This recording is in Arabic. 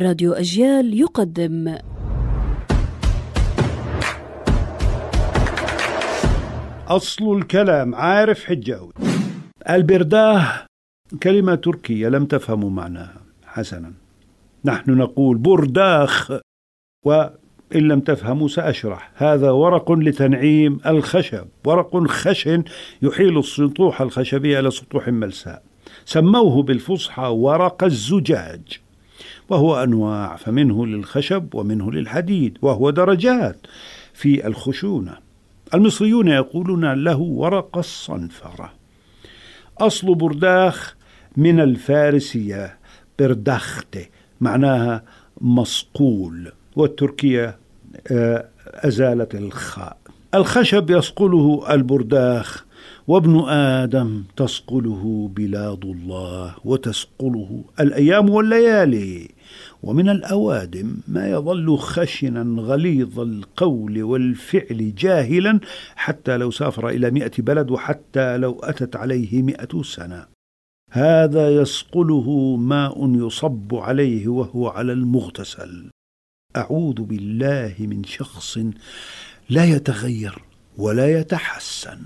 راديو أجيال يقدم. أصل الكلام عارف حجاوي البرداه كلمة تركية لم تفهموا معناها. حسنا. نحن نقول برداخ وإن لم تفهموا سأشرح. هذا ورق لتنعيم الخشب. ورق خشن يحيل السطوح الخشبية إلى سطوح ملساء. سموه بالفصحى ورق الزجاج. وهو أنواع فمنه للخشب ومنه للحديد وهو درجات في الخشونة. المصريون يقولون له ورق الصنفرة. أصل برداخ من الفارسية بردخته معناها مصقول والتركية آه، أزالت الخاء. الخشب يصقله البرداخ وابن آدم تصقله بلاد الله وتسقله الأيام والليالي. ومن الأوادم ما يظل خشنا غليظ القول والفعل جاهلا حتى لو سافر إلى مئة بلد وحتى لو أتت عليه مئة سنة. هذا يصقله ماء يصب عليه وهو على المغتسل. أعوذ بالله من شخص لا يتغير ولا يتحسن.